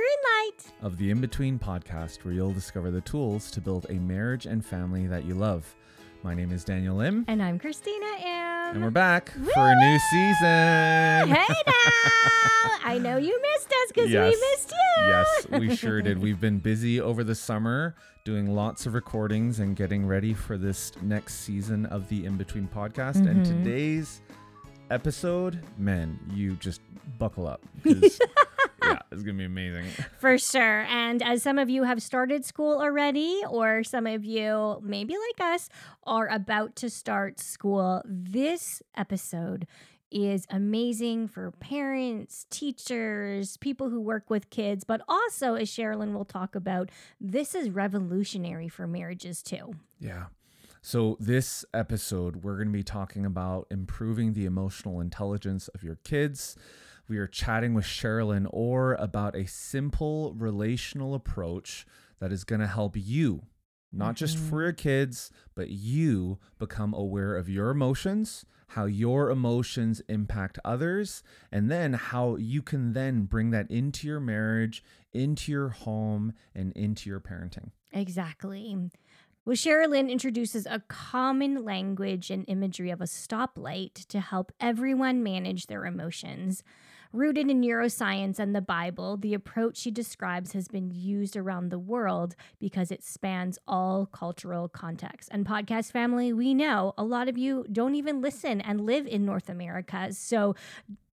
green light. of the In Between podcast, where you'll discover the tools to build a marriage and family that you love. My name is Daniel Lim, And I'm Christina M. and we're back for a new season. Hey now! I know you missed us because Yes. we missed you. yes, we sure did. We've been busy over the summer doing lots of recordings and getting ready for this next season of the In Between podcast. And Mhm. today's episode, man, you just buckle up. yeah, it's going to be amazing. For sure. And as some of you have started school already, or some of you, maybe like us, are about to start school, this episode is amazing for parents, teachers, people who work with kids, but also, as Cherilyn will talk about, this is revolutionary for marriages too. Yeah. So, this episode, we're going to be talking about improving the emotional intelligence of your kids. We are chatting with Cherilyn Orr about a simple relational approach that is going to help you, not just mm-hmm. for your kids, but you become aware of your emotions, how your emotions impact others, and then how you can then bring that into your marriage, into your home, and into your parenting. Exactly. Well, Cherilyn introduces a common language and imagery of a stoplight to help everyone manage their emotions. Rooted in neuroscience and the Bible, the approach she describes has been used around the world because it spans all cultural contexts. And podcast family, we know a lot of you don't even listen and live in North America. So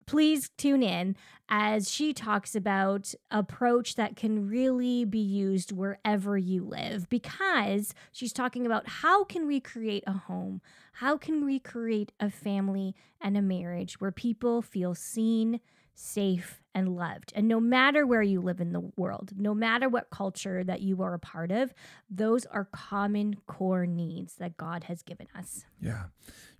please tune in as she talks about approach that can really be used wherever you live because she's talking about how can we create a home how can we create a family and a marriage where people feel seen safe and loved and no matter where you live in the world no matter what culture that you are a part of those are common core needs that god has given us Yeah.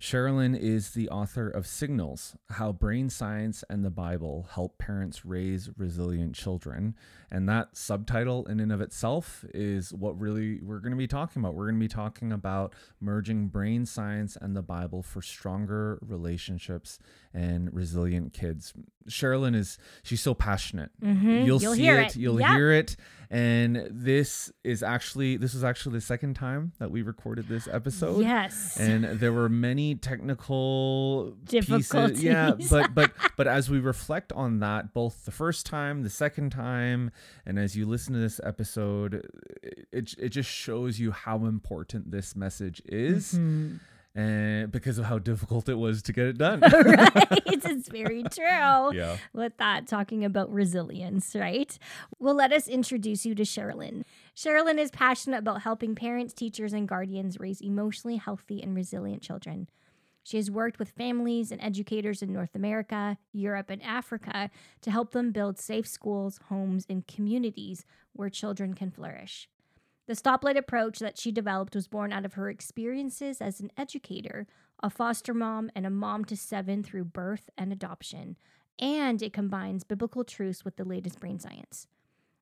Cherilyn is the author of Signals How Brain Science and the Bible Help Parents Raise Resilient Children. And that subtitle, in and of itself, is what really we're going to be talking about. We're going to be talking about merging brain science and the Bible for stronger relationships and resilient kids. Cherilyn is, she's so passionate. Mhm. You'll, You'll see hear it, it. you'll Yep. hear it. And this is actually, this is actually the second time that we recorded this episode yes and there were many technical pieces Difficulties. yeah but but but as we reflect on that both the first time the second time and as you listen to this episode it, it just shows you how important this message is Mhm. And because of how difficult it was to get it done right it's very true yeah with that talking about resilience, right? Well, let us introduce you to Cherilyn. Cherilyn is passionate about helping parents, teachers, and guardians raise emotionally healthy and resilient children. She has worked with families and educators in North America, Europe, and Africa to help them build safe schools, homes, and communities where children can flourish. The stoplight approach that she developed was born out of her experiences as an educator, a foster mom, and a mom to seven through birth and adoption and it combines biblical truths with the latest brain science.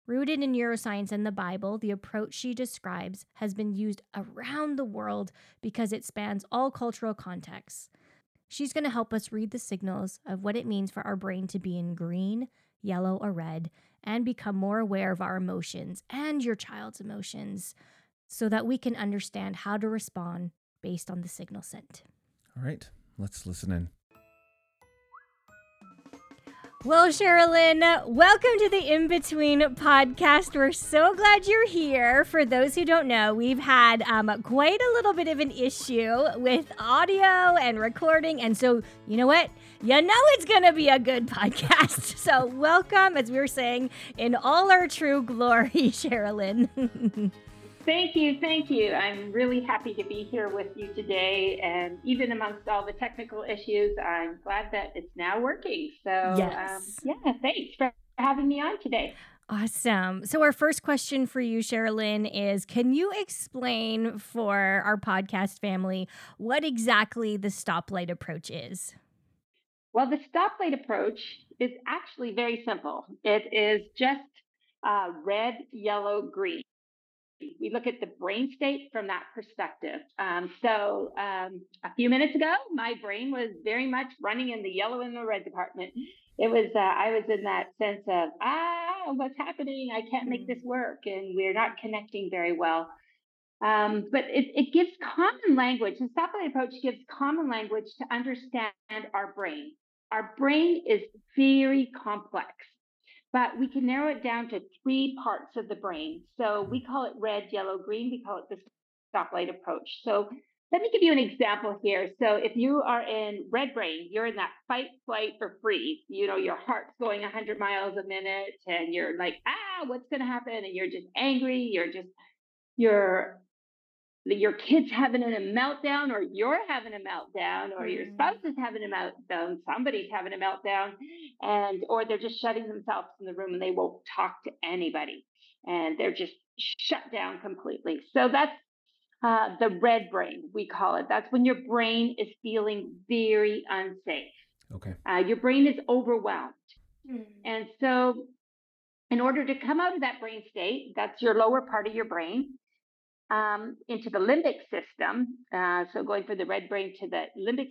Rooted in neuroscience and the Bible, the approach she describes has been used around the world because it spans all cultural contexts. She's going to help us read the signals of what it means for our brain to be in green, yellow, or red and become more aware of our emotions and your child's emotions so that we can understand how to respond based on the signal sent. all right let's listen in Well, Cherilyn, welcome to the In Between podcast. We're so glad you're here. For those who don't know, we've had um, quite a little bit of an issue with audio and recording. And so, you know what? You know it's going to be a good podcast. So, welcome, as we were saying, in all our true glory, Cherilyn. Thank you, thank you. I'm really happy to be here with you today. And even amongst all the technical issues, I'm glad that it's now working. So, um, Yes. yeah, thanks for having me on today. Awesome. So, our first question for you, Cherilyn, is Can you explain for our podcast family what exactly the stoplight approach is? Well, the stoplight approach is actually very simple. It is just uh, red, yellow, green. We look at the brain state from that perspective. Um, so, um, a few minutes ago, my brain was very much running in the yellow and the red department. It was, uh, I was in that sense of, ah, what's happening? I can't make this work. And we're not connecting very well. Um, but it, it gives common language. The stoplight approach gives common language to understand our brain. Our brain is very complex, but we can narrow it down to three parts of the brain. So we call it red, yellow, green. We call it the stoplight approach. So let me give you an example here. So if you are in red brain, you're in that fight, flight, or freeze. You know, your heart's going 100 miles a minute and you're like, ah, what's going to happen? And you're just angry. You're just, you're your kid's having a meltdown or you're having a meltdown or your mm-hmm. spouse is having a meltdown somebody's having a meltdown and or they're just shutting themselves in the room and they won't talk to anybody and they're just shut down completely. So that's uh, the red brain we call it. That's when your brain is feeling very unsafe. Okay. Uh, your brain is overwhelmed. Mm. and so in order to come out of that brain state that's your lower part of your brain um, into the limbic system. Uh, so going from the red brain to the limbic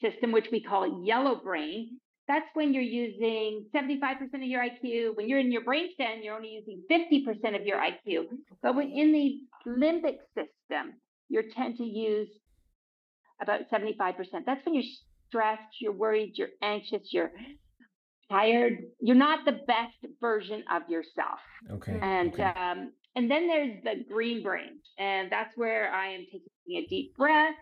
system, which we call yellow brain. That's when you're using 75% of your IQ. When you're in your brainstem, you're only using 50% of your IQ. But when in the limbic system, you tend to use about 75%. That's when you're stressed, you're worried, you're anxious, you're tired. You're not the best version of yourself. Okay. And okay. Um, and then there's the green brain, and that's where I am taking a deep breath.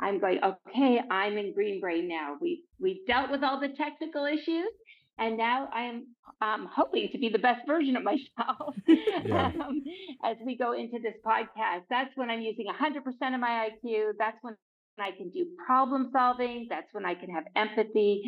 I'm going, okay, I'm in green brain now. We we've dealt with all the technical issues, and now I am um, hoping to be the best version of myself yeah. um, as we go into this podcast. That's when I'm using 100% of my IQ. That's when I can do problem solving. That's when I can have empathy.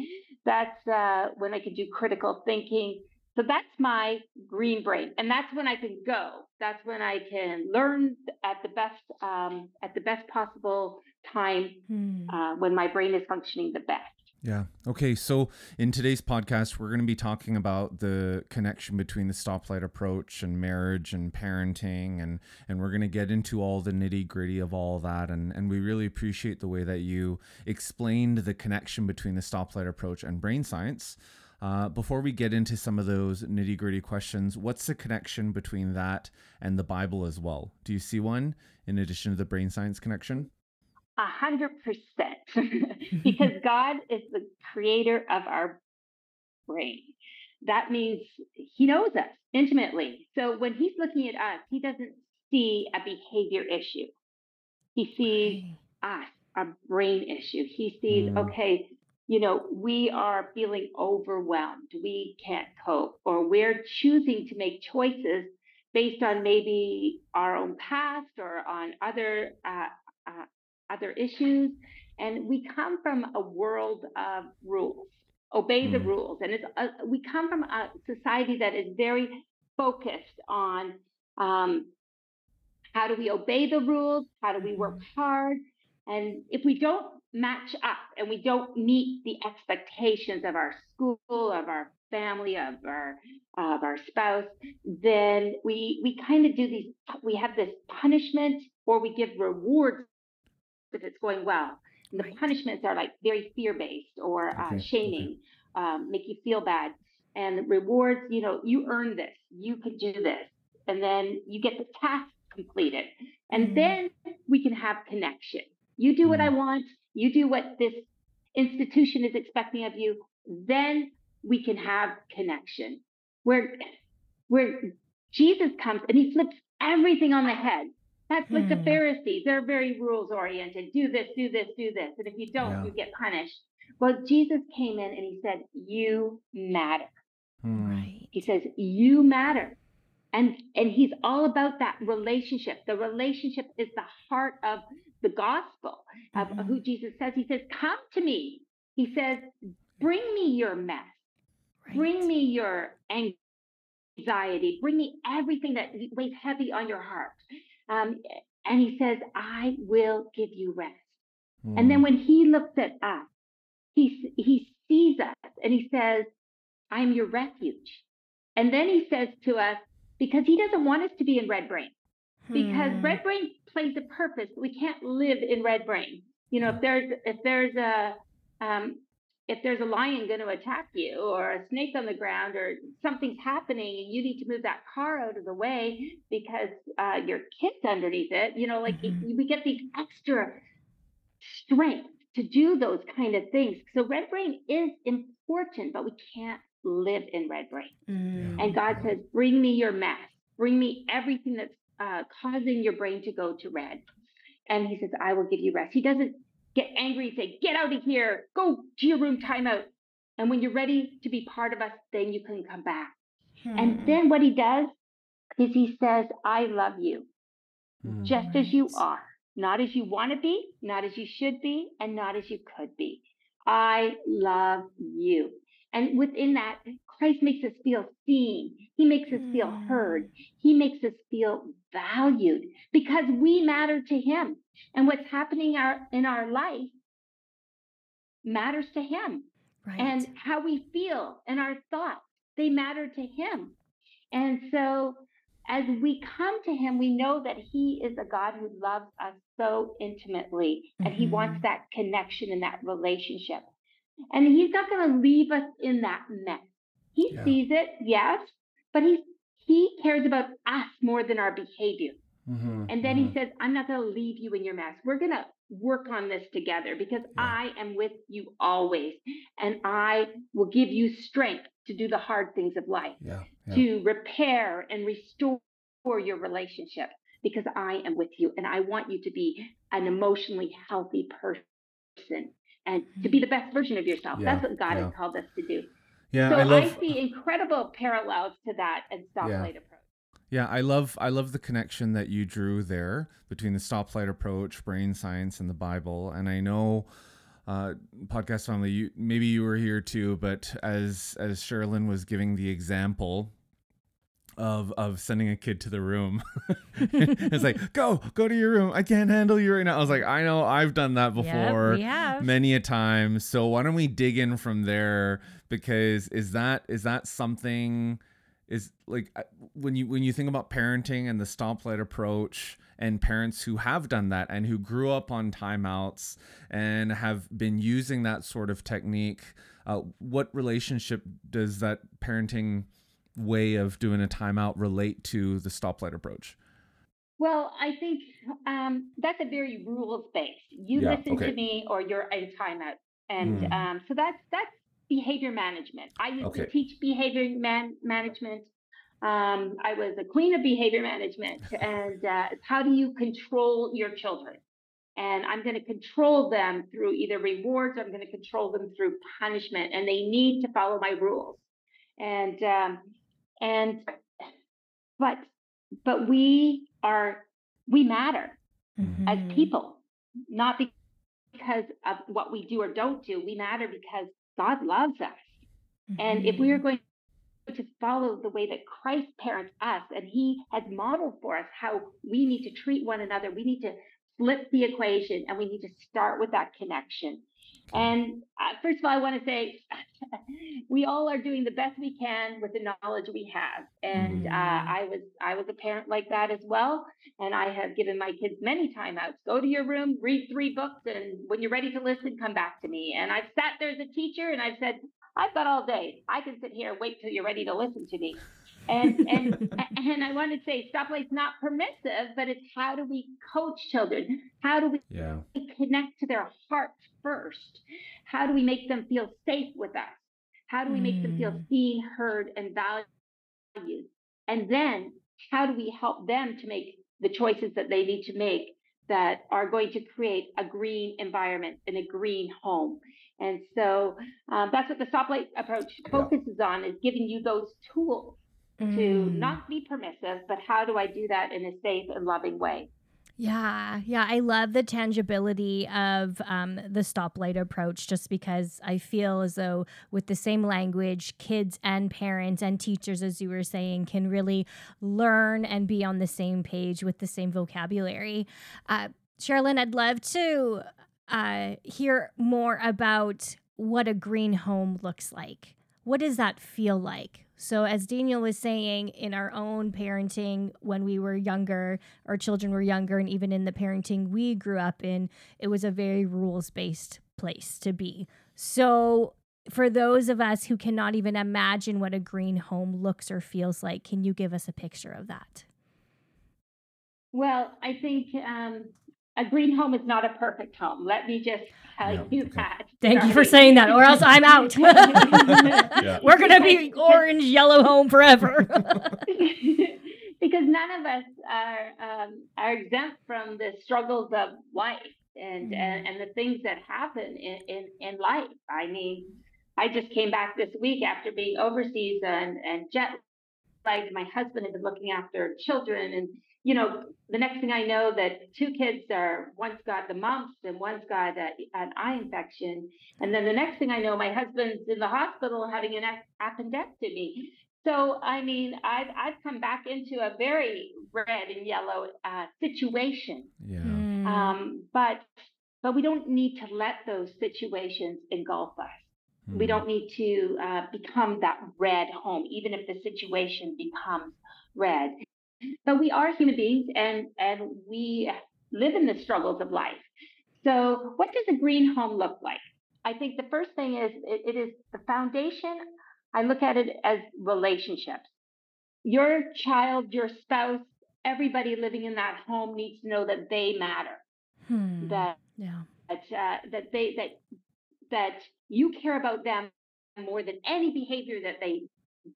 That's uh, when I can do critical thinking. So that's my green brain, and that's when I can go. That's when I can learn at the best um, at the best possible time hmm. uh, when my brain is functioning the best. Yeah. Okay. So in today's podcast, we're going to be talking about the connection between the stoplight approach and marriage and parenting, and and we're going to get into all the nitty gritty of all of that. And and we really appreciate the way that you explained the connection between the stoplight approach and brain science. Uh, before we get into some of those nitty gritty questions, what's the connection between that and the Bible as well? Do you see one in addition to the brain science connection? A hundred percent, because God is the creator of our brain. That means He knows us intimately. So when He's looking at us, He doesn't see a behavior issue. He sees us, a brain issue. He sees, mm. okay, you know, we are feeling overwhelmed, we can't cope, or we're choosing to make choices based on maybe our own past or on other uh, uh, other issues, and we come from a world of rules. Obey mm. the rules, and it's a, we come from a society that is very focused on um, how do we obey the rules, how do we work mm-hmm. hard, and if we don't match up and we don't meet the expectations of our school, of our family, of our of our spouse, then we we kind of do these. We have this punishment, or we give rewards if it's going well. And the punishments are like very fear based or uh, shaming, okay. um, make you feel bad. And rewards, you know, you earn this, you could do this, and then you get the task completed, and mm-hmm. then we can have connection. You do what I mm. want, you do what this institution is expecting of you, then we can have connection. Where where Jesus comes and he flips everything on the head. That's like the hmm. Pharisees. They're very rules oriented. Do this, do this, do this. And if you don't, yeah. you get punished. Well, Jesus came in and he said, You matter. Hmm. Right. He says, You matter. And and he's all about that relationship. The relationship is the heart of the gospel of mm-hmm. who Jesus says. He says, Come to me. He says, Bring me your mess. Right. Bring me your anxiety. Bring me everything that weighs heavy on your heart. Um, and he says, I will give you rest. Mm. And then hmm. when he looks at us, he, he sees us and he says, I'm your refuge. And then he says to us, because he doesn't want us to be in red brain, because hmm. red brain plays a purpose, but we can't live in red brain. You know, if there's if there's a um, if there's a lion going to attack you or a snake on the ground or something's happening and you need to move that car out of the way because uh, your kid's underneath it, you know, like mm-hmm. it, we get these extra strength to do those kind of things. So red brain is important, but we can't live in red brain. Mm-hmm. And God says, bring me your mess, bring me everything that's uh, causing your brain to go to red. And he says, I will give you rest. He doesn't get angry and say, get out of here, go to your room, timeout. And when you're ready to be part of us, then you can come back. Hmm. And then what he does is he says, I love you hmm. just as you are, not as you want to be, not as you should be, and not as you could be. I love you. And within that, Christ makes us feel seen. He makes us feel heard. Hmm. He makes us feel valued because we matter to him. And what's happening our, in our life matters to him. Right. And how we feel and our thoughts, they matter to him. And so as we come to him, we know that he is a God who loves us so intimately mm-hmm. and he wants mm-hmm. that connection and that relationship. And he's not going to leave us in that mess. He yeah. sees it, yes, but he he cares about us more than our behavior. Mm-hmm, and then mm-hmm. he says, I'm not going to leave you in your mess. We're going to work on this together because yeah. I am with you always. And I will give you strength to do the hard things of life, yeah, yeah. to repair and restore your relationship because I am with you. And I want you to be an emotionally healthy person and to be the best version of yourself. That's what God has called us to do. Yeah, so I, love, I see incredible parallels to that and stoplight approach. Yeah, I love I love the connection that you drew there between the stoplight approach, brain science, and the Bible. And I know, uh, podcast family, you maybe you were here too, but as as Cherilyn was giving the example of of sending a kid to the room, it's like go go to your room. I can't handle you right now. I was like, I know I've done that before, yep, many a time. So why don't we dig in from there? Because is that is that something? is like when you when you think about parenting and the stoplight approach and parents who have done that and who grew up on timeouts and have been using that sort of technique uh, what relationship does that parenting way of doing a timeout relate to the stoplight approach well i think um, that's a very rules based you yeah, listen okay. to me or you're in timeout and mm. um, so that's that's behavior management. I used okay. to teach behavior man- management. Um, I was a queen of behavior management. And uh, how do you control your children? And I'm going to control them through either rewards, or I'm going to control them through punishment, and they need to follow my rules. And um, and but but we are we matter mm-hmm. as people, not because of what we do or don't do. We matter because God loves us. Mm-hmm. And if we are mm-hmm. going to follow the way that Christ parents us, and He has modeled for us how we need to treat one another, we need to flip the equation and we need to start with that connection. And uh, first of all, I want to say we all are doing the best we can with the knowledge we have. And uh, mm-hmm. I was I was a parent like that as well. And I have given my kids many timeouts. Go to your room, read three books, and when you're ready to listen, come back to me. And I've sat there as a teacher and I've said, I've got all day. I can sit here and wait till you're ready to listen to me. And and and I want to say stoplight's not permissive, but it's how do we coach children? How do we yeah. connect to their hearts first? How do we make them feel safe with us? How do we make mm. them feel mm. seen, heard, and valued? And then how do we help them to make the choices that they need to make that are going to create a green environment and a green home? And so um, that's what the stoplight approach focuses yeah. on is giving you those tools mm. to not be permissive, but how do I do that in a safe and loving way? Yeah, yeah, I love the tangibility of um, the stoplight approach just because I feel as though, with the same language, kids and parents and teachers, as you were saying, can really learn and be on the same page with the same vocabulary. Uh, Cherilyn, I'd love to uh, hear more about what a green home looks like. What does that feel like? So, as Daniel was saying, in our own parenting, when we were younger, our children were younger, and even in the parenting we grew up in, it was a very rules based place to be. So, for those of us who cannot even imagine what a green home looks or feels like, can you give us a picture of that? Well, I think um, a green home is not a perfect home. Let me just tell Yeah, you okay. that. Thank you for saying that, or else I'm out. Yeah. We're going to be orange, yellow home forever. because none of us are um, are exempt from the struggles of life and, Mm. and and the things that happen in, in in life. I mean, I just came back this week after being overseas and and jet lagged. My husband had been looking after children, and you know, the next thing I know, that two kids are one's got the mumps and one's got a, an eye infection, and then the next thing I know, my husband's in the hospital having an appendectomy. So I mean, I've I've come back into a very red and yellow uh, situation, Yeah. Mm. um, but but we don't need to let those situations engulf us. We Mm. don't need to uh, become that red home, even if the situation becomes red. But we are human beings, and and we live in the struggles of life. So, what does a green home look like? I think the first thing is it, it is the foundation. I look at it as relationships. Your child, your spouse, everybody living in that home needs to know that they matter. Hmm. That yeah. that uh, that they that that you care about them more than any behavior that they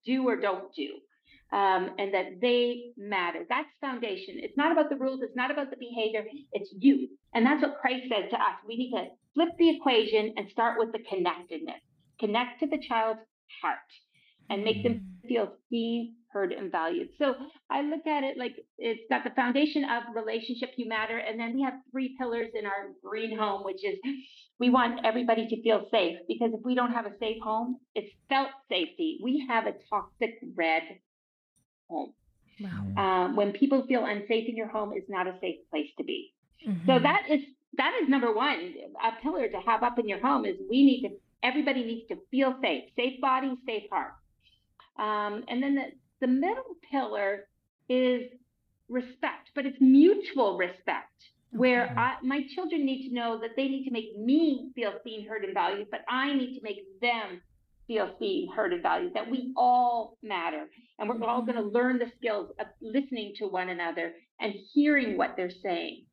do or don't do um, and that they matter. That's foundation. It's not about the rules. It's not about the behavior. It's you. And that's what christ said to us. We need to flip the equation and start with the connectedness. Connect to the child's heart and make them feel seen, heard, and valued. So I look at it like it's got the foundation of relationship, you matter, and then we have three pillars in our green home, which is we want everybody to feel safe because if we don't have a safe home, it's felt safety. We have a toxic red home. Wow. Um, when people feel unsafe in your home, it's not a safe place to be. So Mhm. that is that is number one, a pillar to have up in your home is we need to everybody needs to feel safe, safe body, safe heart. Um, and then the, the middle pillar is respect, but it's mutual respect, where Okay. I, my children need to know that they need to make me feel seen, heard, and valued, but I need to make them feel seen, heard, and valued, that we all matter. And we're all going to learn the skills of listening to one another and hearing what they're saying.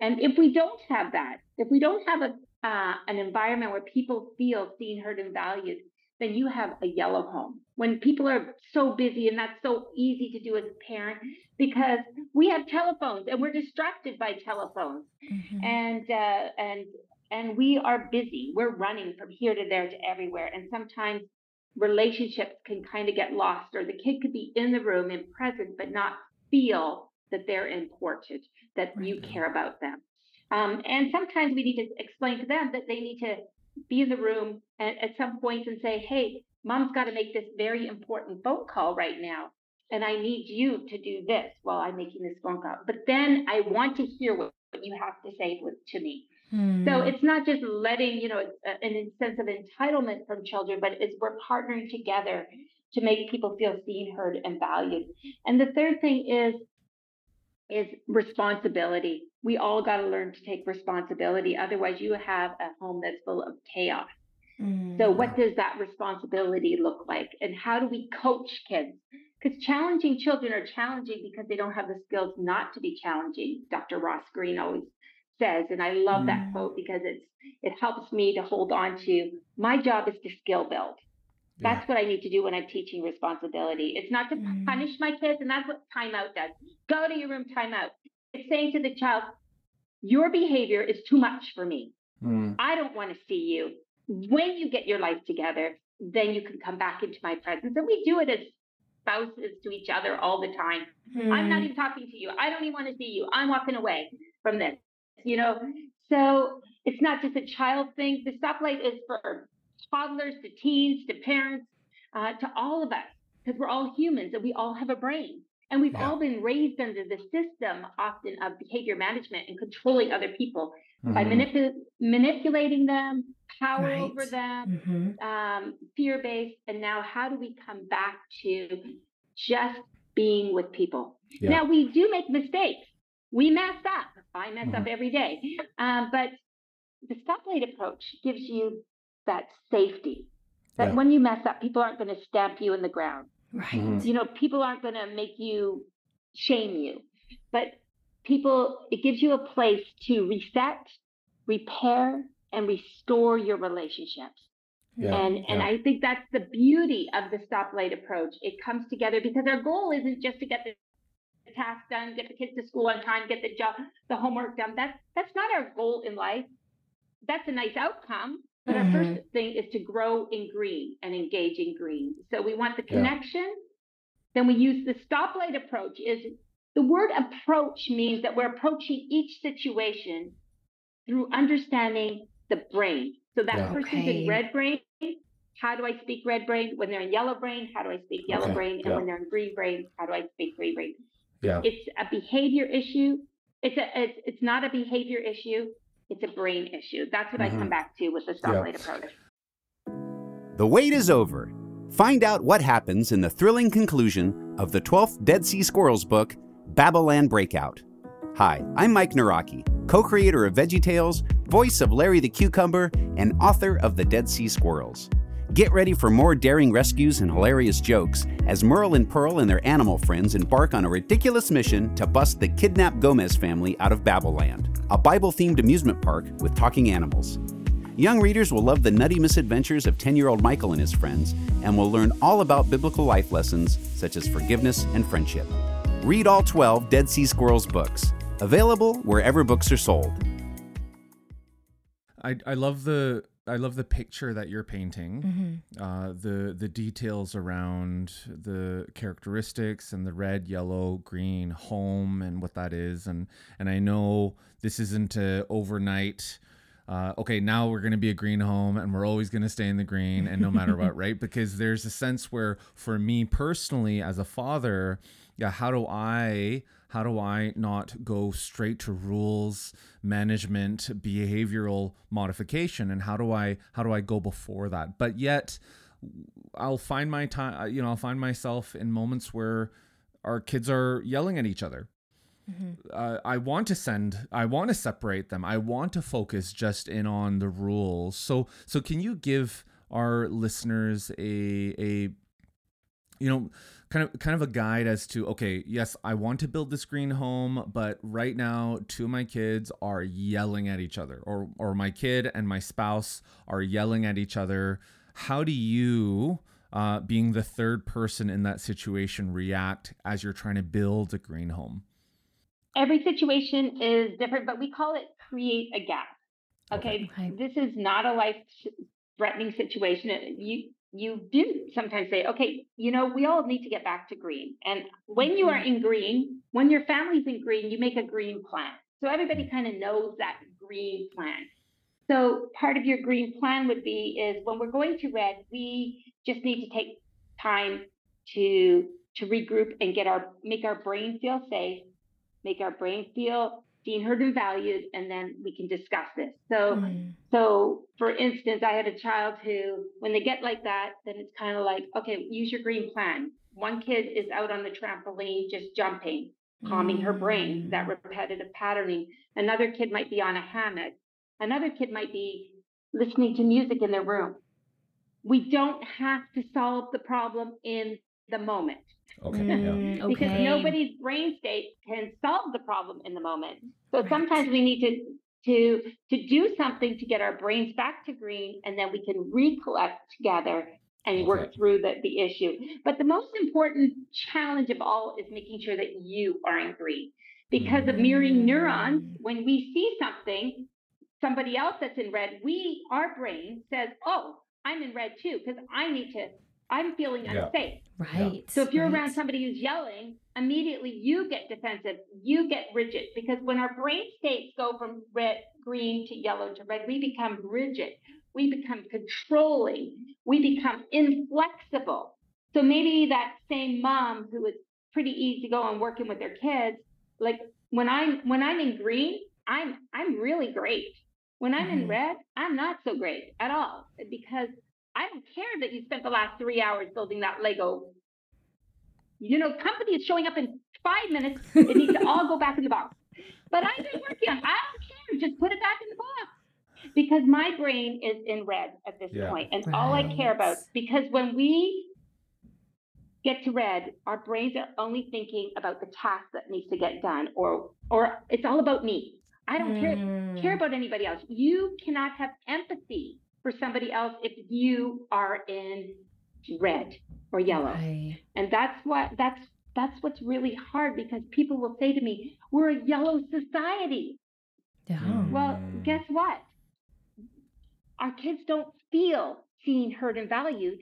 And if we don't have that, if we don't have a uh, an environment where people feel seen, heard, and valued, then you have a yellow home. When people are so busy, and that's so easy to do as a parent, because we have telephones and we're distracted by telephones, Mhm. and uh, and and we are busy. We're running from here to there to everywhere, and sometimes relationships can kind of get lost, or the kid could be in the room and present, but not feel that they're important, that you care about them. Um, and sometimes we need to explain to them that they need to be in the room at, at some point and say, hey, mom's got to make this very important phone call right now. And I need you to do this while I'm making this phone call. But then I want to hear what, what you have to say with, to me. Hmm. So it's not just letting, you know, a- an sense of entitlement from children, but it's we're partnering together to make people feel seen, heard, and valued. And the third thing is is responsibility. We all got to learn to take responsibility. Otherwise, you have a home that's full of chaos. Mm. So, what does that responsibility look like? And how do we coach kids? Because challenging children are challenging because they don't have the skills not to be challenging. Dr. Ross Greene always says, and I love that Mm. quote because it's it helps me to hold on to my job is to skill build. Yeah. That's what I need to do when I'm teaching responsibility. It's not to Mm. punish my kids, and that's what timeout does. Go to your room, timeout. It's saying to the child, your behavior is too much for me. Mm. I don't want to see you. When you get your life together, then you can come back into my presence. And we do it as spouses to each other all the time. I'm not Mm. even talking to you. I don't even want to see you. I'm walking away from this. You know, so it's not just a child thing. The stoplight is for toddlers to teens to parents uh, to all of us because we're all humans and we all have a brain. And we've Yeah. all been raised under the system often of behavior management and controlling other people by Mhm. manipu- manipulating them, power Right. over them, Mhm. um, fear based. And now, how do we come back to just being with people? Yeah. Now, we do make mistakes. We mess up. I mess up Mhm. every day. Um, but the stoplight approach gives you that safety that Yeah. when you mess up, people aren't going to stamp you in the ground. Right. Mhm. You know, people aren't going to make you shame you, but people, it gives you a place to reset, repair, and restore your relationships. Yeah. And and yeah. I think that's the beauty of the stoplight approach. It comes together because our goal isn't just to get the task done, get the kids to school on time, get the job, the homework done. That's that's not our goal in life. That's a nice outcome. But our first mm-hmm. thing is to grow in green and engage in green. So we want the Yeah. connection. Then we use the stoplight approach. Is the word approach means that we're approaching each situation through understanding the brain. So that Yeah. person's Okay. in red brain. How do I speak red brain? When they're in yellow brain, how do I speak yellow Okay, brain? And yeah. when they're in green brain, how do I speak green brain? Yeah. It's a behavior issue. It's a it's, it's not a behavior issue. It's a brain issue. That's what I Mhm. come back to with the stoplight approach. The wait is over. Find out what happens in the thrilling conclusion of the 12th Dead Sea Squirrels book, Babylon Breakout. Hi, I'm Mike Nawrocki, co creator of VeggieTales, voice of Larry the Cucumber, and author of The Dead Sea Squirrels. Get ready for more daring rescues and hilarious jokes as Merle and Pearl and their animal friends embark on a ridiculous mission to bust the kidnapped Gomez family out of Babylon, a Bible themed amusement park with talking animals. Young readers will love the nutty misadventures of 10 year old Michael and his friends and will learn all about biblical life lessons such as forgiveness and friendship. Read all 12 Dead Sea Squirrels books, available wherever books are sold. I I love the I love the picture that you're painting. Mhm. Uh, the the details around the characteristics and the red, yellow, green home and what that is, and and I know this isn't a overnight. Uh, okay, now we're going to be a green home and we're always going to stay in the green and no matter what, right? Because there's a sense where, for me personally, as a father, yeah, how do I how do I not go straight to rules management behavioral modification? And how do I how do I go before that? But yet I'll find my time you know I'll find myself in moments where our kids are yelling at each other. Uh, I want to send I want to separate them. I want to focus just in on the rules. So so can you give our listeners a a you know kind of kind of a guide as to okay yes i want to build this green home but right now two of my kids are yelling at each other or or my kid and my spouse are yelling at each other how do you uh, being the third person in that situation react as you're trying to build a green home Every situation is different, but we call it create a gap. Okay, Okay. this is not a life threatening situation. It- You you do sometimes say, okay, you know, we all need to get back to green. And when you are mm-hmm. in green, when your family's in green, you make a green plan. So everybody kind of knows that green plan. So part of your green plan would be is when we're going to red, we just need to take time to to regroup and get our make our brain feel safe, make our brain feel seen, heard, and valued, and then we can discuss this. So Mm. so, for instance, I had a child who, when they get like that, then it's kind of like, okay, use your green plan. One kid is out on the trampoline just jumping, calming her brain, that repetitive patterning. Another kid might be on a hammock. Another kid might be listening to music in their room. We don't have to solve the problem in the moment okay Mm, because okay. nobody's brain state can solve the problem in the moment. So Right. sometimes we need to to to do something to get our brains back to green, and then we can recollect together and work through the, the issue. But the most important challenge of all is making sure that you are in green. Because of mirroring neurons, Mm. when we see something, somebody else that's in red, we our brain says, "Oh, I'm in red too," because I need to I'm feeling Yeah. unsafe. Right. So if you're right. around somebody who's yelling, immediately you get defensive, you get rigid because when our brain states go from red, green to yellow to red, we become rigid, we become controlling, we become inflexible. So maybe that same mom who was pretty easygoing working with their kids, like when I'm when I'm in green, I'm I'm really great. When I'm in Mhm. red, I'm not so great at all because I don't care that you spent the last three hours building that Lego. You know, company is showing up in five minutes. It needs to all go back in the box. But I've been working on. I don't care. Just put it back in the box because my brain is in red at this Yeah. point, and all I care about because when we get to red, our brains are only thinking about the task that needs to get done, or or it's all about me. I don't care Mm. care about anybody else. You cannot have empathy for somebody else if you are in red or yellow. Right. And that's what that's that's what's really hard because people will say to me, "We're a yellow society." Yeah. Mm. Well, guess what? Our kids don't feel seen, heard, and valued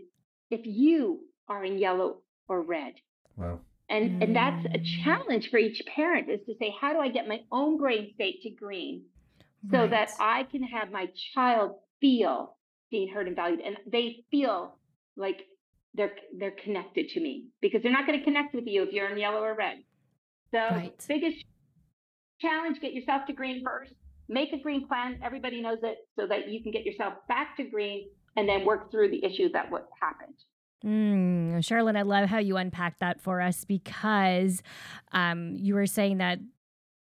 if you are in yellow or red. Wow. And and that's a Mm. challenge for each parent is to say, how do I get my own brain state to green so that I can have my child feel being heard, and valued, and they feel like they're they're connected to me because they're not going to connect with you if you're in yellow or red. So Right. biggest challenge: get yourself to green first. Make a green plan. Everybody knows it, so that you can get yourself back to green, and then work through the issue that what happened. Mm, Charlotte, I love how you unpacked that for us because um, you were saying that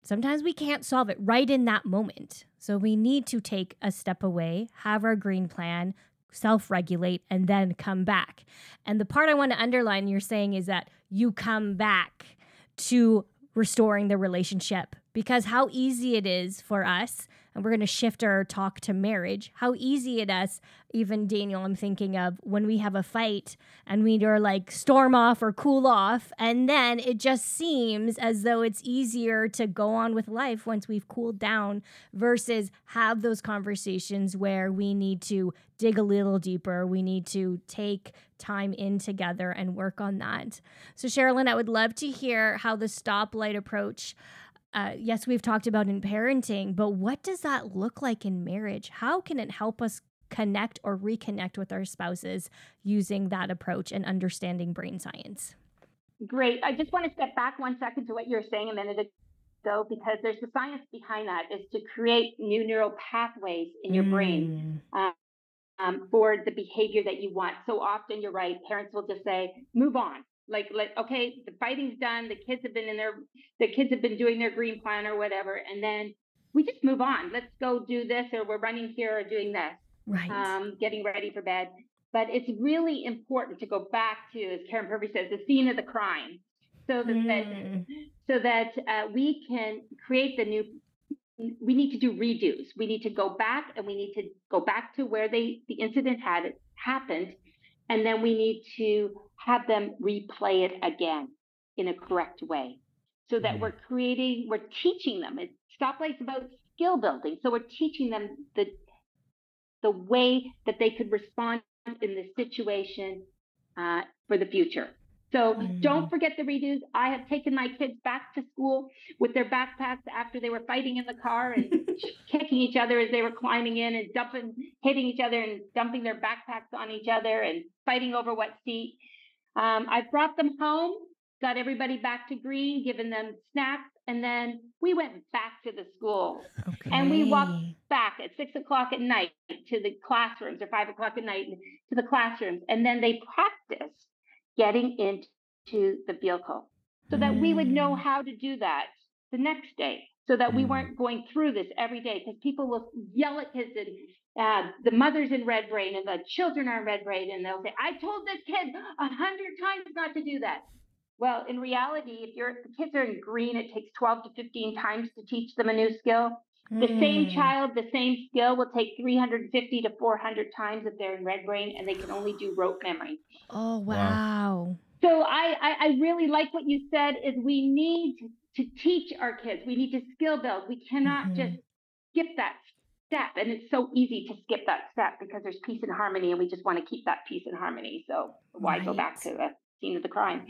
sometimes we can't solve it right in that moment. So we need to take a step away, have our green plan, self regulate, and then come back. And the part I want to underline you're saying is that you come back to restoring the relationship because how easy it is for us and we're going to shift our talk to marriage. How easy it is even daniel i'm thinking of when we have a fight and we are like storm off or cool off and then it just seems as though it's easier to go on with life once we've cooled down versus have those conversations where we need to dig a little deeper. We need to take time in together and work on that. So Cherilyn i would love to hear how the stoplight approach uh, yes, we've talked about in parenting, but what does that look like in marriage? How can it help us connect or reconnect with our spouses using that approach and understanding brain science? Great. I just want to step back one second to what you were saying a minute ago because there's the science behind that is to create new neural pathways in your brain Mm. um, for the behavior that you want. So often you're right. Parents will just say, move on. Like, like, okay, the fighting's done. The kids have been in their, the kids have been doing their green plan or whatever. And then we just move on. Let's go do this or we're running here or doing this Right. um, getting ready for bed. But it's really important to go back to, as Karyn Purvis says, the scene of the crime, so that, Mm. so that uh, we can create the new. We need to do redos. We need to go back and we need to go back to where they the incident had happened, and then we need to have them replay it again in a correct way, so that Mm. we're creating, we're teaching them. It, Stoplight's about skill building, so we're teaching them the the way that they could respond in the situation uh, for the future. So don't forget the redos. I have taken my kids back to school with their backpacks after they were fighting in the car and kicking each other as they were climbing in and dumping, hitting each other and dumping their backpacks on each other and fighting over what seat. Um, I brought them home, got everybody back to green, given them snacks, and then we went back to the school Okay. And we walked back at six o'clock at night to the classrooms or five o'clock at night to the classrooms. And then they practiced getting into the vehicle so that we would know Mm. how to do that the next day so that we Mm. weren't going through this every day because people will yell at kids and uh, the mother's in red brain and the children are in red brain and they'll say, I told this kid a hundred times not to do that. Well, in reality, if your the kids are in green, it takes 12 to 15 times to teach them a new skill. The same Mm. child, the same skill will take 350 to 400 times if they're in red brain and they can only do rote memory. Oh, Wow. wow. So I, I, I really like what you said is we need to teach our kids. We need to skill build. We cannot Mhm. just skip that step and it's so easy to skip that step because there's peace and harmony and we just want to keep that peace and harmony so why right. go back to the scene of the crime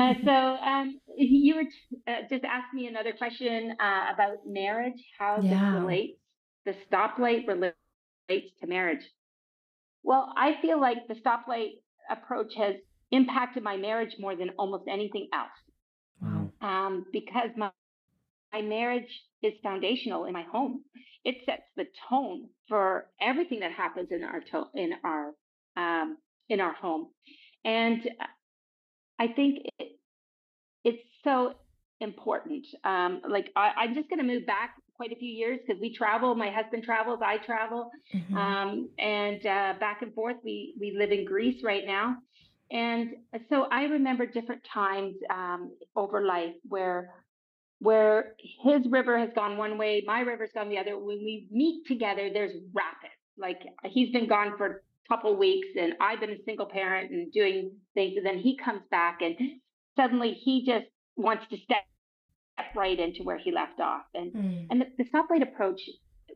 uh, so um, you were uh, just asked me another question uh, about marriage how yeah. this relates the stoplight relates to marriage well i feel like the stoplight approach has impacted my marriage more than almost anything else. Um, because my my marriage is foundational in my home. It sets the tone for everything that happens in our to- in our um, in our home, and I think it, it's so important. Um, like I, am just going to move back quite a few years because we travel. My husband travels, I travel, mm-hmm. um, and uh, back and forth. We we live in Greece right now, and so I remember different times um, over life where where his river has gone one way, my river's gone the other. When we meet together, there's rapid. Like he's been gone for a couple weeks and I've been a single parent and doing things. And then he comes back and suddenly he just wants to step right into where he left off. And mm. and the, the stoplight approach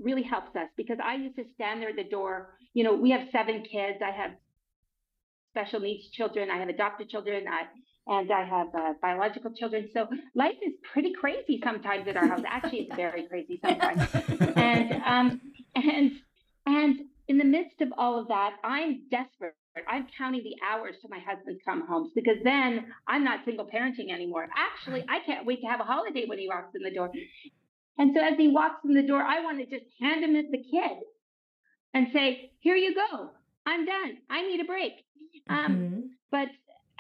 really helps us because I used to stand there at the door. You know, we have seven kids. I have special needs children. I have adopted children. I and I have uh, biological children. So life is pretty crazy sometimes at our house. Actually, it's very crazy sometimes. and um, and and in the midst of all of that, I'm desperate. I'm counting the hours till my husband come home because then I'm not single parenting anymore. Actually, I can't wait to have a holiday when he walks in the door. And so as he walks in the door, I want to just hand him the kid and say, "Here you go. I'm done. I need a break." Um, mm-hmm. But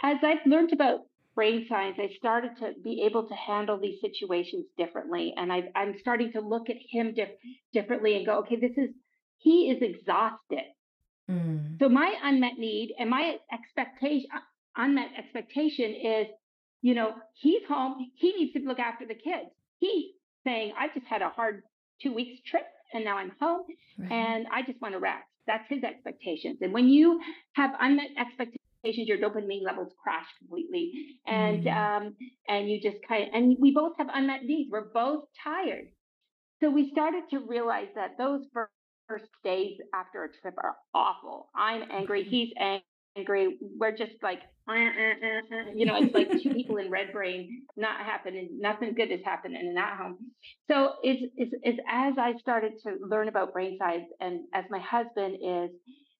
as I've learned about brain science, I started to be able to handle these situations differently. And I, am starting to look at him dif- differently and go, okay, this is, he is exhausted. Mm. So my unmet need and my expectation, uh, unmet expectation is, you know, he's home. He needs to look after the kids. He's saying, I've just had a hard two weeks trip and now I'm home right. and I just want to rest. That's his expectations. And when you have unmet expectations, your dopamine levels crash completely, and mm. um, and you just kind of, and we both have unmet needs. We're both tired, so we started to realize that those first days after a trip are awful. I'm angry. Mm-hmm. He's angry. We're just like, uh, uh, uh, you know, it's like two people in red brain, not happening. Nothing good is happening in that home. So it's, it's, it's as I started to learn about brain science and as my husband is,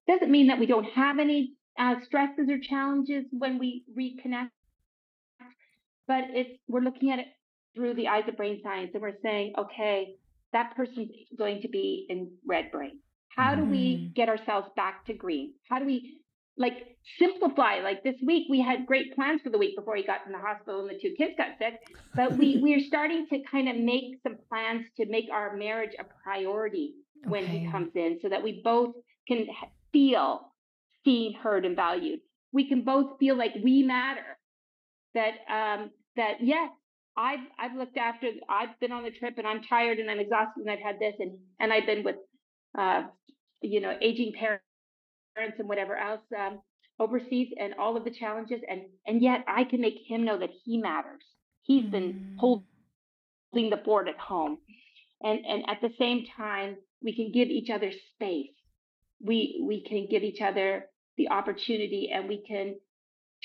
doesn't mean that we don't have any uh, stresses or challenges when we reconnect. But it's we're looking at it through the eyes of brain science, and we're saying, okay, that person's going to be in red brain. How do we mm-hmm. get ourselves back to green? How do we like simplify? Like this week, we had great plans for the week before he got in the hospital and the two kids got sick. But we we are starting to kind of make some plans to make our marriage a priority when he comes in, so that we both can feel seen, heard, and valued. We can both feel like we matter. That um, that yes, I've I've looked after. I've been on the trip and I'm tired and I'm exhausted and I've had this and and I've been with, uh, you know, aging parents and whatever else um, overseas and all of the challenges and and yet I can make him know that he matters. He's mm. been holding the fort at home, and and at the same time we can give each other space. We we can give each other the opportunity and we can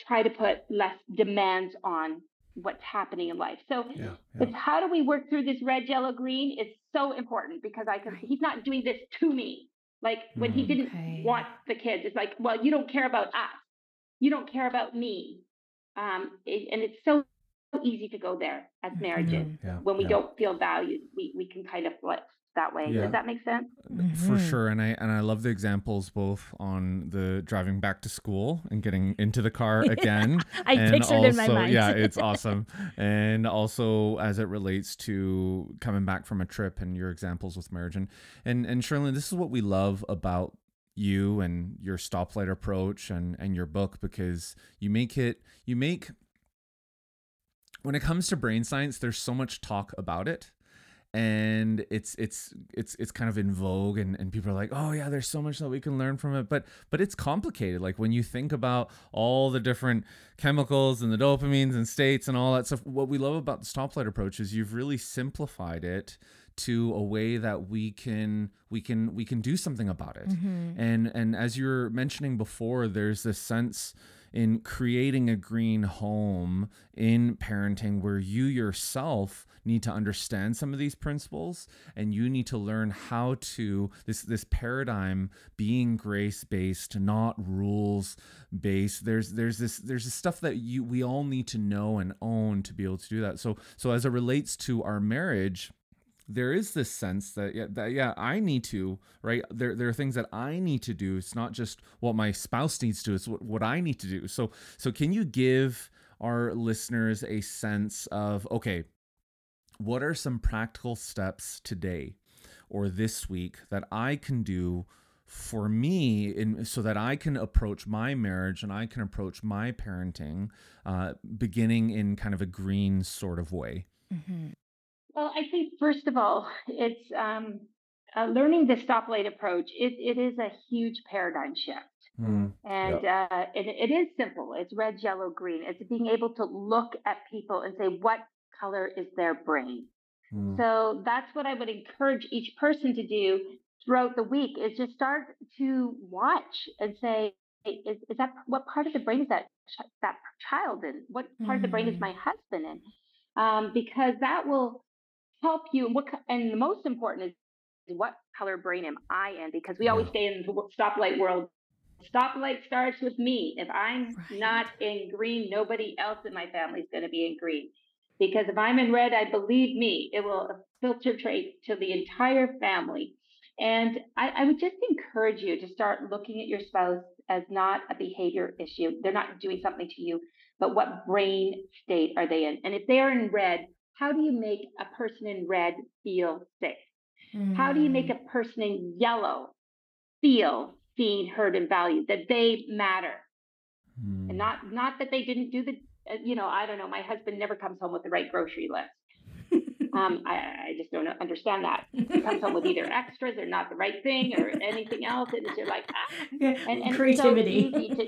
try to put less demands on what's happening in life. So yeah, yeah. it's how do we work through this red, yellow, green? It's so important because I can he's not doing this to me. Like when he mm, didn't okay. want the kids, it's like, well, you don't care about us. You don't care about me. Um, it, and it's so easy to go there as mm-hmm. marriages. Yeah, when we don't feel valued, we, we can kind of flip that way. Yeah. Does that make sense? Mm-hmm. For sure. And I and I love the examples both on the driving back to school and getting into the car again. I and pictured also, in my mind. yeah, it's awesome. And also as it relates to coming back from a trip and your examples with marriage and and and Cherilyn, this is what we love about you and your stoplight approach and and your book because you make it you make when it comes to brain science there's so much talk about it and it's it's it's it's kind of in vogue and, and people are like oh yeah there's so much that we can learn from it. But but it's complicated. Like when you think about all the different chemicals and the dopamines and states and all that stuff what we love about the stoplight approach is you've really simplified it to a way that we can we can we can do something about it. Mhm. and and as you were mentioning before there's this sense in creating a green home in parenting where you yourself need to understand some of these principles and you need to learn how to this this paradigm being grace based not rules based there's there's this there's this stuff that you we all need to know and own to be able to do that. So so as it relates to our marriage there is this sense that yeah, that yeah, I need to right. There there are things that I need to do. It's not just what my spouse needs to. It's what, what I need to do. So so can you give our listeners a sense of okay, what are some practical steps today or this week that I can do for me in so that I can approach my marriage and I can approach my parenting uh, beginning in kind of a green sort of way. Mhm. Well, I think first of all, it's um, uh, learning the stoplight approach. It, it is a huge paradigm shift. Mm, And uh, and it is simple. It's red, yellow, green. It's being able to look at people and say, what color is their brain? mm, So that's what I would encourage each person to do throughout the week is just start to watch and say, "Hey, is, is that what part of the brain is that that child in? What part of the brain is Mhm. my husband in? Um, because that will help you. What and the most important is what color brain am I in? Because we always stay in the stoplight world. Stoplight starts with me. If I'm Right. not in green, nobody else in my family is going to be in green. Because if I'm in red, I believe me, it will uh, filtrate to the entire family. And I, I would just encourage you to start looking at your spouse as not a behavior issue. They're not doing something to you, but what brain state are they in? And if they are in red, how do you make a person in red feel safe? How do you make Mm. a person in yellow feel seen, heard, and valued, that they matter? mm. And not not that they didn't do the, uh, you know, I don't know. My husband never comes home with the right grocery list. Um, I, I just don't understand that. He comes home with either extras or not the right thing or anything else, and you're like, ah. Yeah, and, and Creativity. So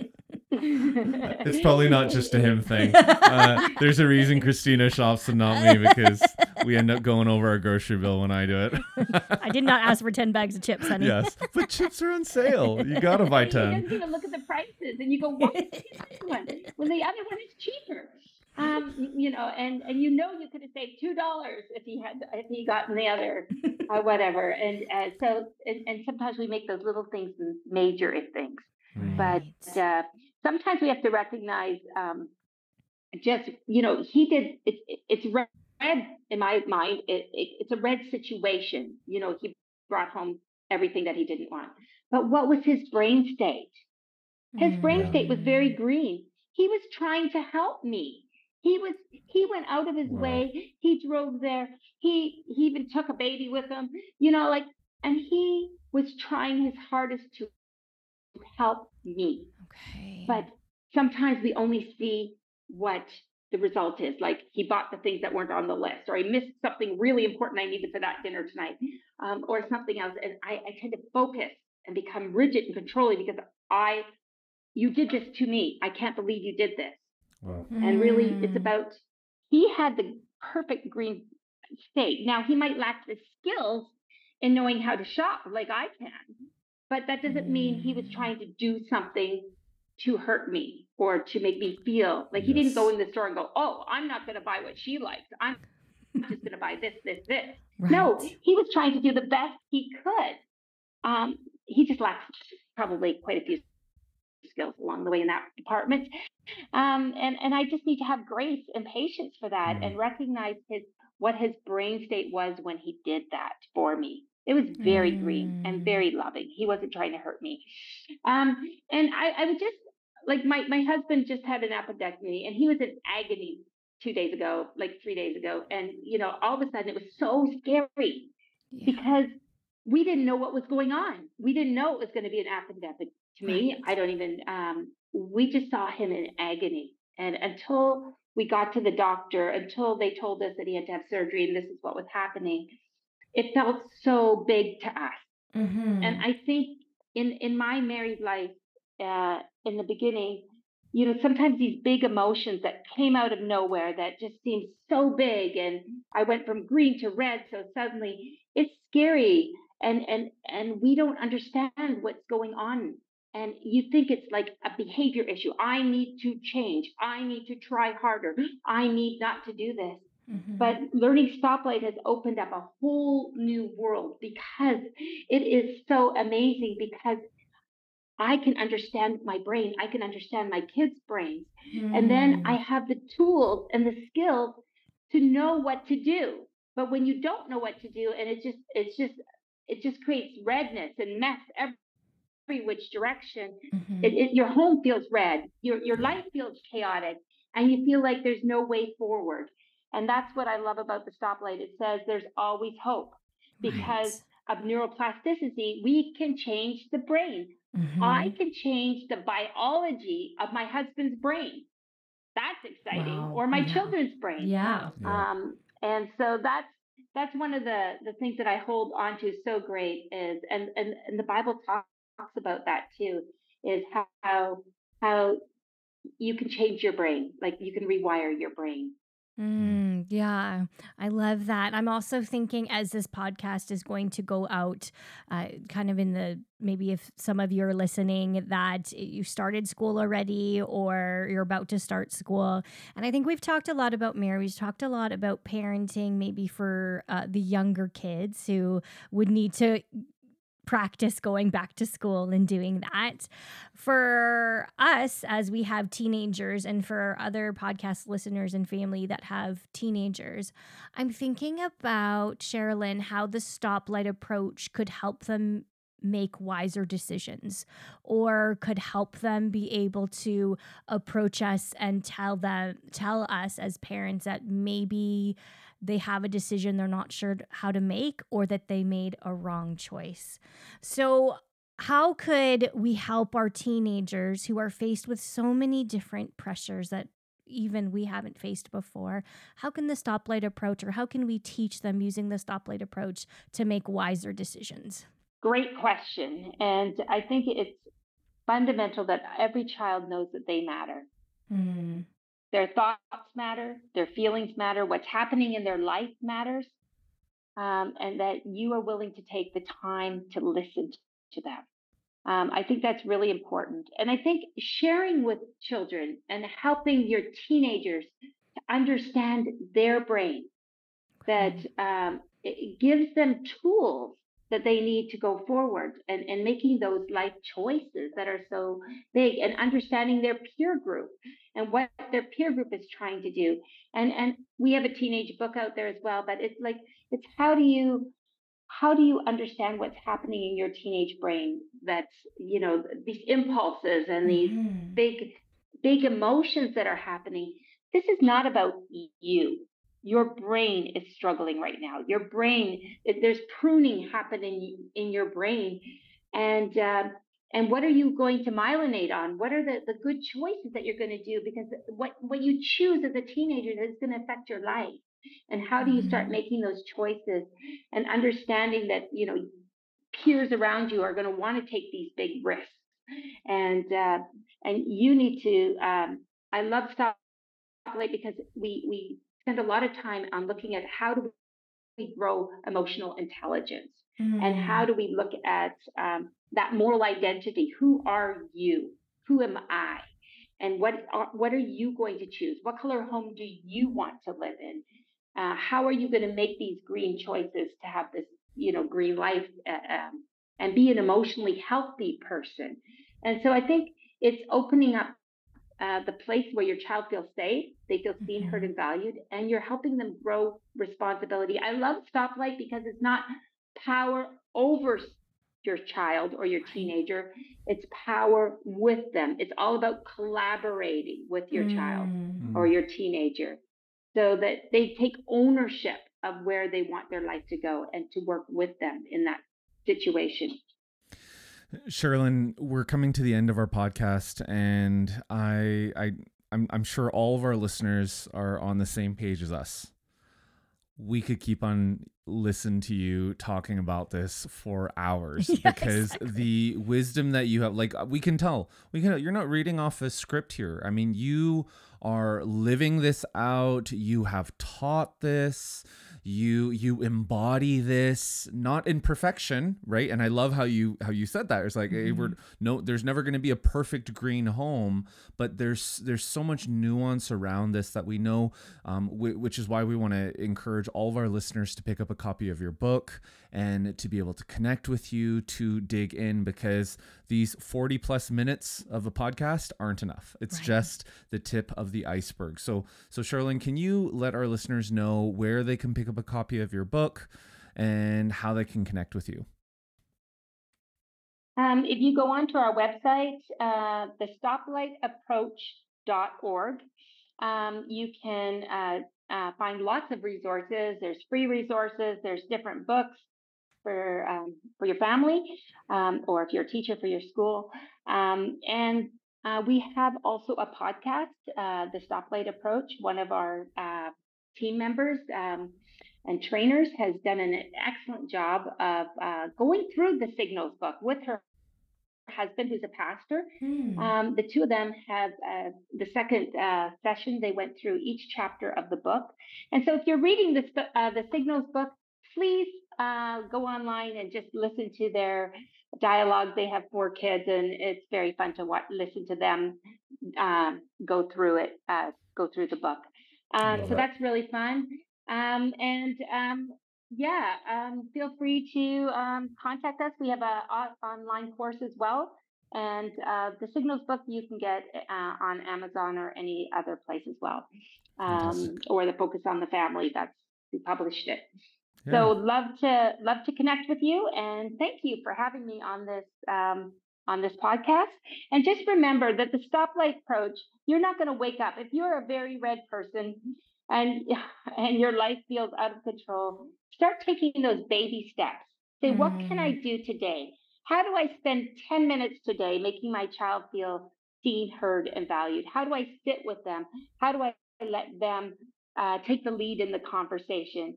It's probably not just a him thing. Uh, there's a reason Christina shops and not me because we end up going over our grocery bill when I do it. I did not ask for 10 bags of chips, honey. yes, but chips are on sale. You gotta buy He ten. doesn't even look at the prices, and you go, "Why is this one when the other one is cheaper?" Um, you know, and and you know you could have saved two dollars if he had if he gotten the other or whatever. And uh, so, and, and sometimes we make those little things major things. But uh, sometimes we have to recognize um, just you know he did it's it's red in my mind it, it, it's a red situation you know he brought home everything that he didn't want. But what was his brain state? His brain state was very green. He was trying to help me. He was he went out of his Wow. way. He drove there. He he even took a baby with him you know like and he was trying his hardest to help me Okay. but sometimes we only see what the result is. Like he bought the things that weren't on the list, or he missed something really important I needed for that dinner tonight, um, or something else. And I, I tend to focus and become rigid and controlling because I, you did this to me. I can't believe you did this. Wow. And really, it's Mm. about he had the perfect green state. Now he might lack the skills in knowing how to shop like I can, but that doesn't mean he was Mm. trying to do something to hurt me or to make me feel like he didn't go in the store and go, "Oh, I'm not going to buy what she likes. I'm just going to buy this, this, this." Right. No, he was trying to do the best he could. Um, he just lacks probably quite a few skills along the way in that department. Um, and and I just need to have grace and patience for that, Mm. and recognize his what his brain state was when he did that for me. It was very green Mm. and very loving. He wasn't trying to hurt me. Um, and I, I would just like my my husband just had an appendectomy, and he was in agony two days ago, like three days ago, and you know all of a sudden it was so scary Yeah. because we didn't know what was going on. We didn't know it was going to be an appendectomy. To me, Right. I don't even. Um, we just saw him in agony, and until we got to the doctor, until they told us that he had to have surgery and this is what was happening, it felt so big to us. Mhm. And I think in in my married life, uh, in the beginning, you know, sometimes these big emotions that came out of nowhere that just seemed so big. And I went from green to red. So suddenly it's scary. And, and, and we don't understand what's going on. And you think it's like a behavior issue. I need to change. I need to try harder. I need not to do this. Mm-hmm. But learning stoplight has opened up a whole new world because it is so amazing because I can understand my brain, I can understand my kids' brains. Mm. And then I mm. have the tools and the skills to know what to do. But when you don't know what to do and it just it's just it just creates redness and mess every, every which direction. Mm-hmm. It, it, your home feels red. Your your life feels chaotic and you feel like there's no way forward. And that's what I love about the stoplight. It says there's always hope because right. of neuroplasticity, we can change the brain. Mm-hmm. I can change the biology of my husband's brain. That's exciting. Wow. Or my yeah. children's brain. Yeah. Um, and so that's that's one of the the things that I hold on to so great is and and, and the Bible talks about that too, is how how you can change your brain, like you can rewire your brain. Mm, yeah, I love that. I'm also thinking as this podcast is going to go out, uh, kind of in the maybe if some of you are listening that you started school already or you're about to start school. And I think we've talked a lot about Mary, we've talked a lot about parenting, maybe for uh, the younger kids who would need to practice going back to school and doing that. For us, as we have teenagers, and for other podcast listeners and family that have teenagers, I'm thinking about, Cherilyn, how the stoplight approach could help them make wiser decisions or could help them be able to approach us and tell them tell us as parents that maybe they have a decision they're not sure how to make or that they made a wrong choice. So, how could we help our teenagers who are faced with so many different pressures that even we haven't faced before? How can the stoplight approach, or how can we teach them using the stoplight approach to make wiser decisions? Great question. And I think it's fundamental that every child knows that they matter. Mm. Their thoughts matter, their feelings matter, what's happening in their life matters, um, and that you are willing to take the time to listen to them. Um, I think that's really important. And I think sharing with children and helping your teenagers to understand their brain, that um, it gives them tools that they need to go forward and, and making those life choices that are so big and understanding their peer group and what their peer group is trying to do. And and we have a teenage book out there as well, but it's like it's how do you how do you understand what's happening in your teenage brain that's you know these impulses and these mm-hmm. big big emotions that are happening this is not about you your brain is struggling right now. Your brain, there's pruning happening in your brain, and uh, and what are you going to myelinate on? What are the, the good choices that you're going to do? Because what what you choose as a teenager is going to affect your life. And how do you start mm-hmm. making those choices and understanding that you know peers around you are going to want to take these big risks, and uh, and you need to. Um, I love Stoplight because we we spend a lot of time on looking at how do we grow emotional intelligence mm-hmm. and how do we look at um, that moral identity who are you? Who am i? And what are, what are you going to choose? What color home do you want to live in? Uh, how are you going to make these green choices to have this you know green life uh, um, and be an emotionally healthy person? And so i think it's opening up uh, the place where your child feels safe, they feel seen, heard, mm-hmm. and valued, and you're helping them grow responsibility. I love Stoplight because it's not power over your child or your teenager, it's power with them. It's all about collaborating with your mm. child or your teenager so that they take ownership of where they want their life to go and to work with them in that situation. Cherilyn, we're coming to the end of our podcast, and I, I, I'm, I'm sure all of our listeners are on the same page as us. We could keep on listen to you talking about this for hours Yeah, because the wisdom that you have like we can tell. We can you're not reading off a script here. I mean you are living this out. You have taught this you you embody this not in perfection right? And i love how you how you said that. It's like hey, we're no there's never going to be a perfect green home but there's there's so much nuance around this that we know um, wh- which is why we want to encourage all of our listeners to pick up a copy of your book and to be able to connect with you to dig in because these 40 plus minutes of a podcast aren't enough it's Right. just the tip of the iceberg so so Cherilyn can you let our listeners know where they can pick up a copy of your book and how they can connect with you Um, if you go onto our website, uh, the stoplightapproach.org, um, you can uh, uh, find lots of resources. There's free resources. There's different books for um, for your family, um, or if you're a teacher for your school. Um, and uh, we have also a podcast, uh, the Stoplight Approach. One of our uh, team members um, and trainers has done an excellent job of uh, going through the Signals book with her husband, who's a pastor. Hmm. Um, the two of them have uh, the second uh, session. They went through each chapter of the book, and so if you're reading the uh, the Signals book, please uh, go online and just listen to their dialogue. They have four kids, and it's very fun to watch, listen to them um, go through it, uh, go through the book. Um, so it. that's really fun. Um, and um, yeah, um, feel free to um, contact us. We have a, o- online course as well. And uh, the Signals book you can get uh, on Amazon or any other place as well, um, or the Focus on the Family. That's who published it. Yeah. So love to love to connect with you, and thank you for having me on this um, on this podcast. And just remember that the stoplight approach, you're not going to wake up if you're a very red person, and and your life feels out of control. Start taking those baby steps. Say, what can I do today? How do I spend 10 minutes today making my child feel seen, heard, and valued? How do I sit with them? How do I let them uh, take the lead in the conversation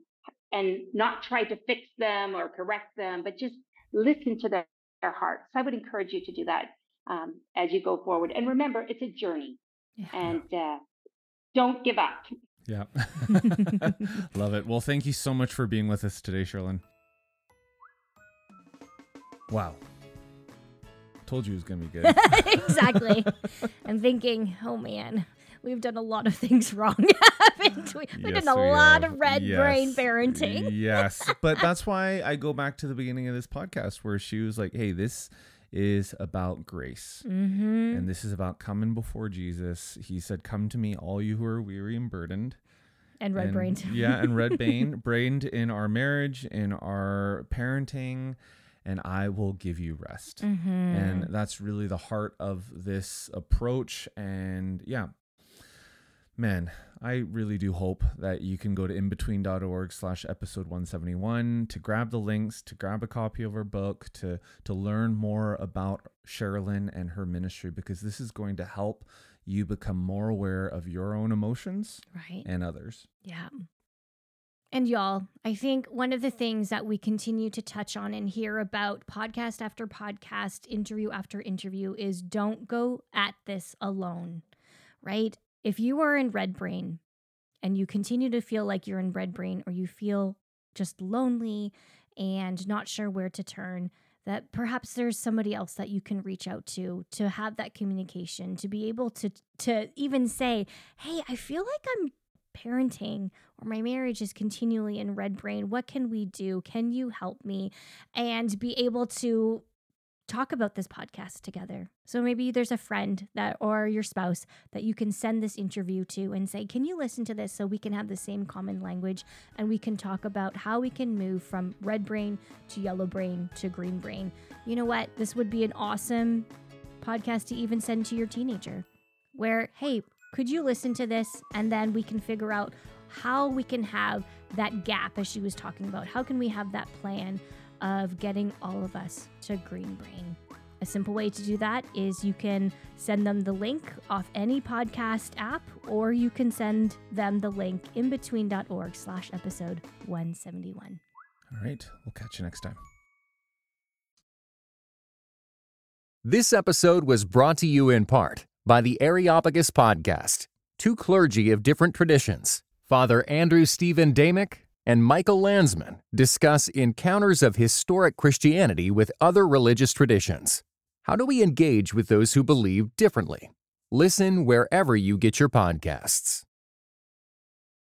and not try to fix them or correct them, but just listen to their, their hearts? I would encourage you to do that um, as you go forward. And remember, it's a journey, Yeah. and uh, don't give up. Yeah. Love it. Well, thank you so much for being with us today, Cherilyn. Wow. Told you it was going to be good. exactly. I'm thinking, oh man, we've done a lot of things wrong, haven't we? We've Yes, done a we lot have. of red brain parenting. yes. But that's why I go back to the beginning of this podcast where she was like, hey, this is about grace. Mm-hmm. And this is about coming before Jesus. He said, Come to me, all you who are weary and burdened. And red brained. yeah, and red brain, brained in our marriage, in our parenting, and I will give you rest. Mm-hmm. And that's really the heart of this approach. And yeah, man, I really do hope that you can go to inbetween.org slash episode 171 to grab the links, to grab a copy of her book, to to learn more about Cherilyn and her ministry, because this is going to help you become more aware of your own emotions right. and others. Yeah. And y'all, I think one of the things that we continue to touch on and hear about podcast after podcast, interview after interview is don't go at this alone, right? If you are in red brain and you continue to feel like you're in red brain or you feel just lonely and not sure where to turn, that perhaps there's somebody else that you can reach out to to have that communication, to be able to to even say, "Hey, I feel like I'm parenting or my marriage is continually in red brain. What can we do? Can you help me?" And be able to talk about this podcast together. So maybe there's a friend that or your spouse that you can send this interview to and say, "Can you listen to this so we can have the same common language and we can talk about how we can move from red brain to yellow brain to green brain." You know what? This would be an awesome podcast to even send to your teenager. Where, "Hey, could you listen to this and then we can figure out how we can have that gap as she was talking about. How can we have that plan of getting all of us to green brain? A simple way to do that is you can send them the link off any podcast app, or you can send them the link in between.org slash episode 171. All right. We'll catch you next time. This episode was brought to you in part by the Areopagus Podcast, two clergy of different traditions, Father Andrew Stephen Damick and Michael Landsman, discuss encounters of historic Christianity with other religious traditions. How do we engage with those who believe differently? Listen wherever you get your podcasts.